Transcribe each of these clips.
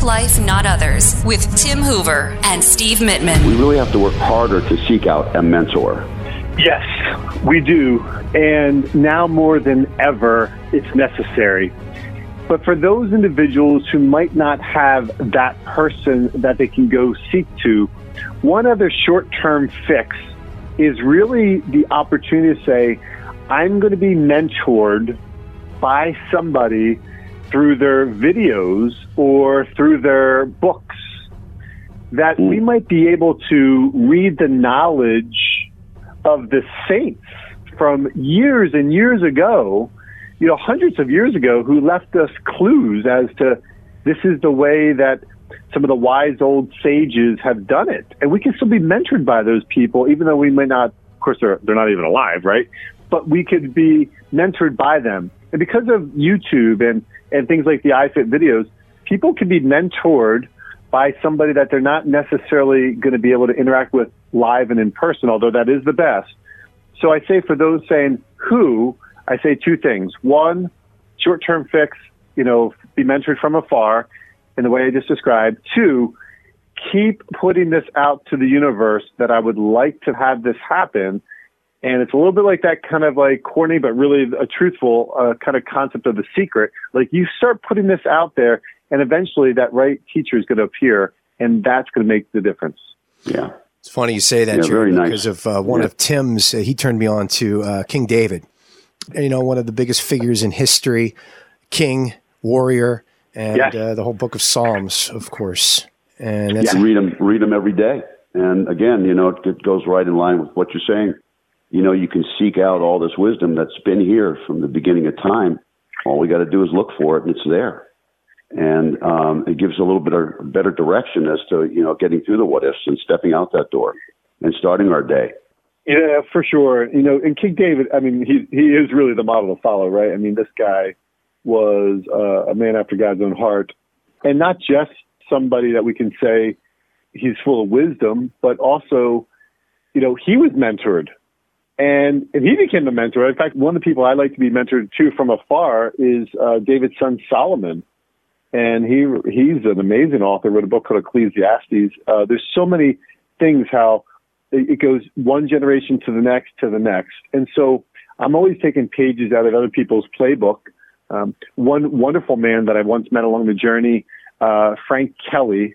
Attack Life, Not Others with Tim Hoover and Steve Mittman. We really have to work harder to seek out a mentor. Yes, we do. And now more than ever, it's necessary. But for those individuals who might not have that person that they can go seek to, one other short term fix is really the opportunity to say, I'm going to be mentored by somebody through their videos or through their books that we hmm. might be able to read the knowledge of the saints from years and years ago, you know, hundreds of years ago, who left us clues as to this is the way that some of the wise old sages have done it. And we can still be mentored by those people, even though we may not, of course, they're, they're not even alive, right? But we could be mentored by them. And because of YouTube and, and things like the iFit videos, people can be mentored by somebody that they're not necessarily going to be able to interact with live and in person, although that is the best. So I say for those saying who, I say two things. One, short term fix, you know, be mentored from afar in the way I just described. Two, keep putting this out to the universe that I would like to have this happen. And it's a little bit like that kind of like corny, but really a truthful uh, kind of concept of the secret. Like you start putting this out there, and eventually that right teacher is going to appear, and that's going to make the difference. Yeah. It's funny you say that, yeah, Jerry, nice. because of uh, one yeah. of Tim's. Uh, he turned me on to uh, King David. You know, one of the biggest figures in history, king, warrior, and yes. uh, the whole book of Psalms, of course. And that's yeah. read them, read them every day. And again, you know, it, it goes right in line with what you're saying. You know, you can seek out all this wisdom that's been here from the beginning of time. All we got to do is look for it, and it's there and um, it gives a little bit of better direction as to you know getting through the what ifs and stepping out that door and starting our day. Yeah, for sure. You know, and King David, I mean, he he is really the model to follow, right? I mean, this guy was uh, a man after God's own heart, and not just somebody that we can say he's full of wisdom, but also, you know, he was mentored. And, he became a mentor. In fact, one of the people I like to be mentored to from afar is uh, David's son Solomon and he he's an amazing author. Wrote a book called Ecclesiastes. Uh, there's so many things how it goes one generation to the next to the next, and so I'm always taking pages out of other people's playbook. Um, one wonderful man that I once met along the journey, uh, Frank Kelly.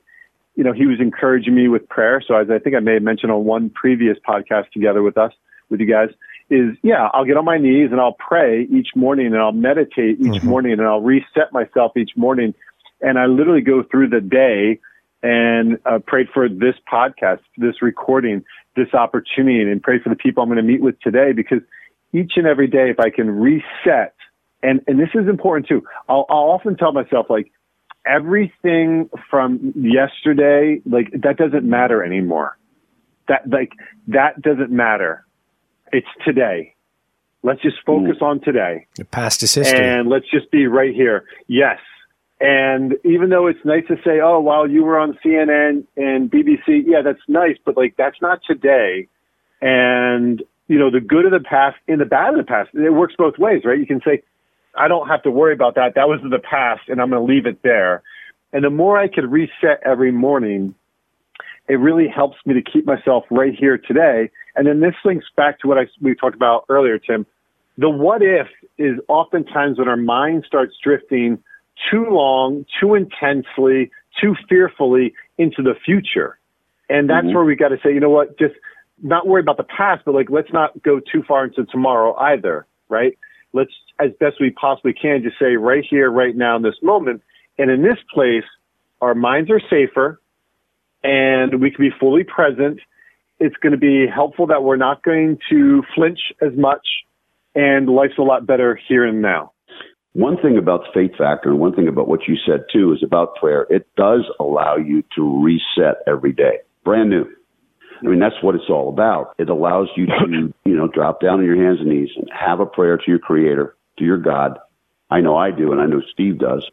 You know, he was encouraging me with prayer. So as I think I may have mentioned on one previous podcast together with us, with you guys, is yeah, I'll get on my knees and I'll pray each morning and I'll meditate each mm-hmm. morning and I'll reset myself each morning. And I literally go through the day and uh, prayed for this podcast, this recording, this opportunity, and pray for the people I'm going to meet with today because each and every day, if I can reset, and, and this is important too, I'll, I'll often tell myself, like, everything from yesterday, like, that doesn't matter anymore. That, like, that doesn't matter it's today. Let's just focus mm. on today. The past is history. And let's just be right here. Yes. And even though it's nice to say, oh, while you were on CNN and BBC, yeah, that's nice, but like that's not today. And, you know, the good of the past and the bad of the past, it works both ways, right? You can say, I don't have to worry about that. That was in the past and I'm going to leave it there. And the more I could reset every morning, it really helps me to keep myself right here today and then this links back to what I, we talked about earlier, Tim. The what if is oftentimes when our mind starts drifting too long, too intensely, too fearfully into the future. And that's mm-hmm. where we got to say, you know what, just not worry about the past, but like, let's not go too far into tomorrow either, right? Let's, as best we possibly can, just say right here, right now, in this moment. And in this place, our minds are safer and we can be fully present it's going to be helpful that we're not going to flinch as much and life's a lot better here and now. One thing about the faith factor and one thing about what you said too is about prayer. It does allow you to reset every day, brand new. I mean, that's what it's all about. It allows you to, you know, drop down on your hands and knees and have a prayer to your creator, to your God. I know I do, and I know Steve does,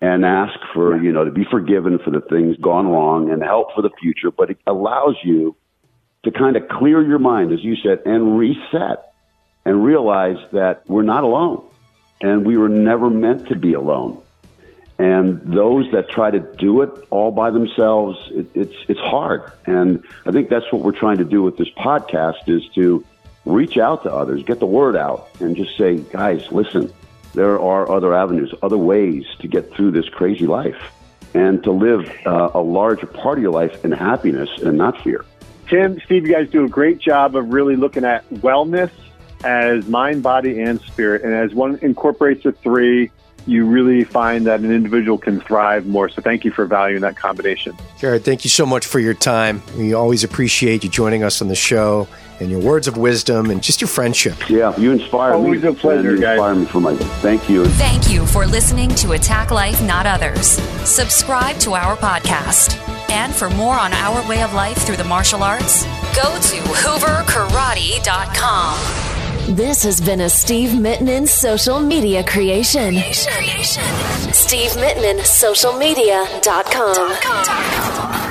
and ask for, you know, to be forgiven for the things gone wrong and help for the future. But it allows you to kind of clear your mind, as you said, and reset and realize that we're not alone and we were never meant to be alone. And those that try to do it all by themselves, it, it's it's hard. And I think that's what we're trying to do with this podcast is to reach out to others, get the word out, and just say, guys, listen, there are other avenues, other ways to get through this crazy life, and to live uh, a larger part of your life in happiness and not fear. Tim, Steve, you guys do a great job of really looking at wellness as mind, body, and spirit. And as one incorporates the three, you really find that an individual can thrive more. So thank you for valuing that combination. Jared, thank you so much for your time. We always appreciate you joining us on the show and your words of wisdom and just your friendship. Yeah, you inspire Always me. Always a pleasure, you guys. inspire me for my. Thank you. Thank you for listening to Attack Life, Not Others. Subscribe to our podcast. And for more on our way of life through the martial arts, go to hooverkarate.com. This has been a Steve Mittman social media creation. Steve Mittman, socialmedia.com.